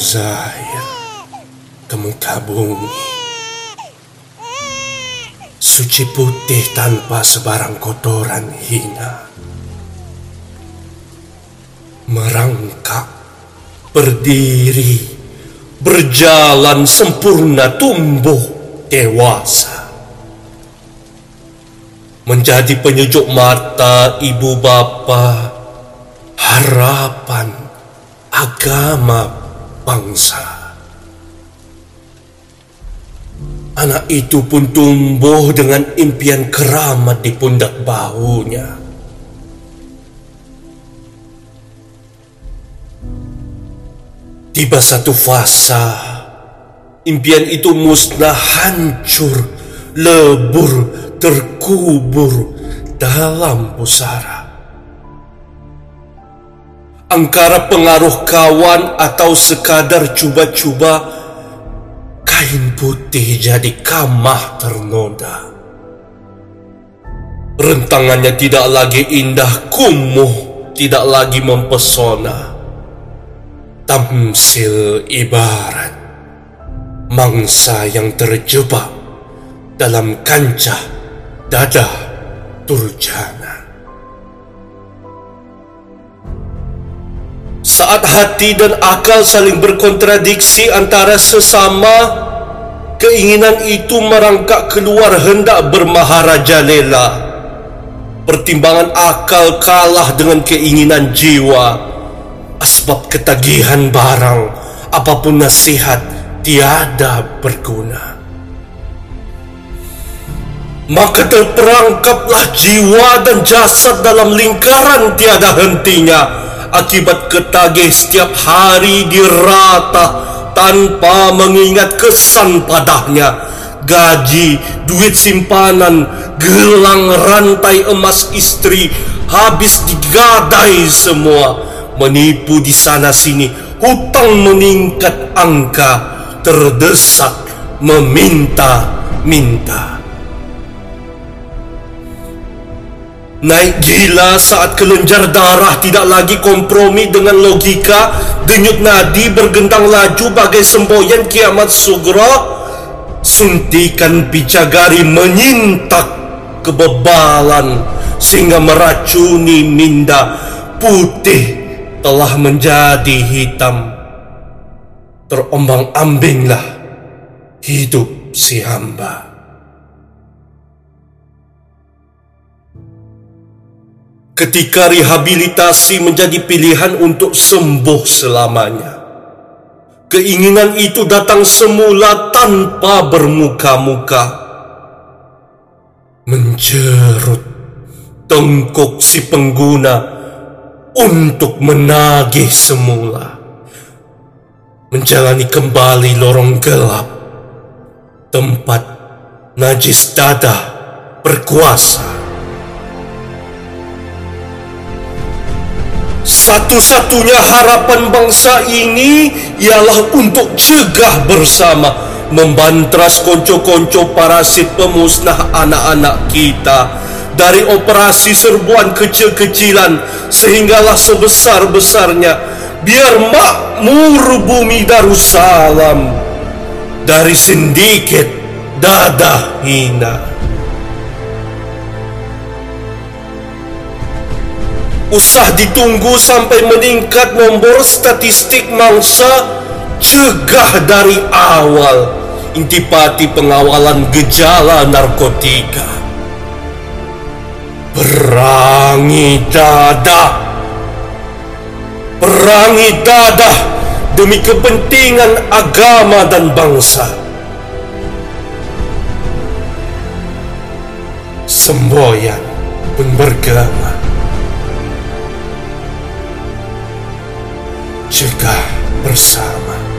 Zahir. Ke muka bumi Suci putih tanpa sebarang kotoran hina. Merangkak, berdiri, berjalan sempurna tumbuh dewasa. Menjadi penyejuk mata ibu bapa harapan agama bangsa. Anak itu pun tumbuh dengan impian keramat di pundak bahunya. Tiba satu fasa, impian itu musnah hancur, lebur, terkubur dalam pusara angkara pengaruh kawan atau sekadar cuba-cuba kain putih jadi kamah ternoda. Rentangannya tidak lagi indah kumuh, tidak lagi mempesona. Tamsil ibarat mangsa yang terjebak dalam kancah dada turjana. Saat hati dan akal saling berkontradiksi antara sesama, keinginan itu merangkak keluar hendak bermaharaja lela. Pertimbangan akal kalah dengan keinginan jiwa. Sebab ketagihan barang, apapun nasihat, tiada berguna. Maka terperangkaplah jiwa dan jasad dalam lingkaran tiada hentinya akibat ketagih setiap hari dirata tanpa mengingat kesan padahnya gaji, duit simpanan, gelang rantai emas istri habis digadai semua. Menipu di sana sini hutang meningkat angka terdesak meminta-minta Naik gila saat kelenjar darah tidak lagi kompromi dengan logika. Denyut nadi bergentang laju bagai semboyan kiamat sugro. Suntikan picagari menyintak kebebalan Sehingga meracuni minda putih telah menjadi hitam. Terombang ambinglah hidup si hamba ketika rehabilitasi menjadi pilihan untuk sembuh selamanya. Keinginan itu datang semula tanpa bermuka-muka. Menjerut tengkuk si pengguna untuk menagih semula. Menjalani kembali lorong gelap. Tempat najis dada berkuasa. Satu-satunya harapan bangsa ini ialah untuk cegah bersama membantras konco-konco parasit pemusnah anak-anak kita dari operasi serbuan kecil-kecilan sehinggalah sebesar-besarnya biar makmur bumi Darussalam dari sedikit dadah hina. Usah ditunggu sampai meningkat nombor statistik mangsa cegah dari awal. Intipati pengawalan gejala narkotika. Perangi dada. Perangi dada demi kepentingan agama dan bangsa. Semboyan pun cegah bersama.